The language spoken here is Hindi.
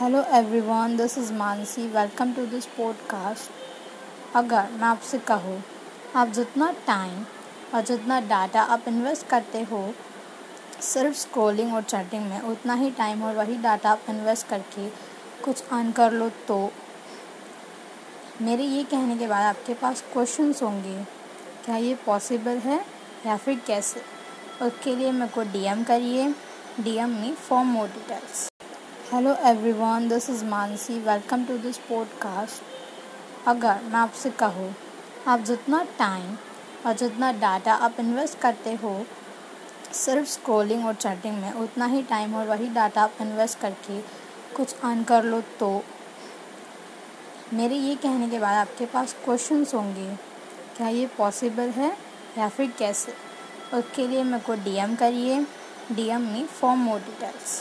Hello everyone this is Mansi welcome to this podcast अगर मैं आपसे कहूँ, आप जितना टाइम और जितना डाटा आप इन्वेस्ट करते हो, सिर्फ़ स्क्रॉलिंग और चैटिंग में, उतना ही टाइम और वही डाटा आप इन्वेस्ट करके कुछ अर्न कर लो तो मेरे ये कहने के बाद आपके पास क्वेश्चंस होंगे, क्या ये पॉसिबल है या फिर कैसे? उसके लिए मेरे को डीएम करिए। डीएम में for more details hello everyone this is Mansi welcome to this podcast अगर मैं आपसे कहूँ आप जितना टाइम और जितना डाटा आप इन्वेस्ट करते हो सिर्फ़ स्क्रॉलिंग और चैटिंग में उतना ही टाइम और वही डाटा आप इन्वेस्ट करके कुछ अर्न कर लो तो मेरे ये कहने के बाद आपके पास क्वेश्चंस होंगे। क्या ये पॉसिबल है या फिर कैसे? उसके लिए मेरे को डीएम करिए। DM me for more details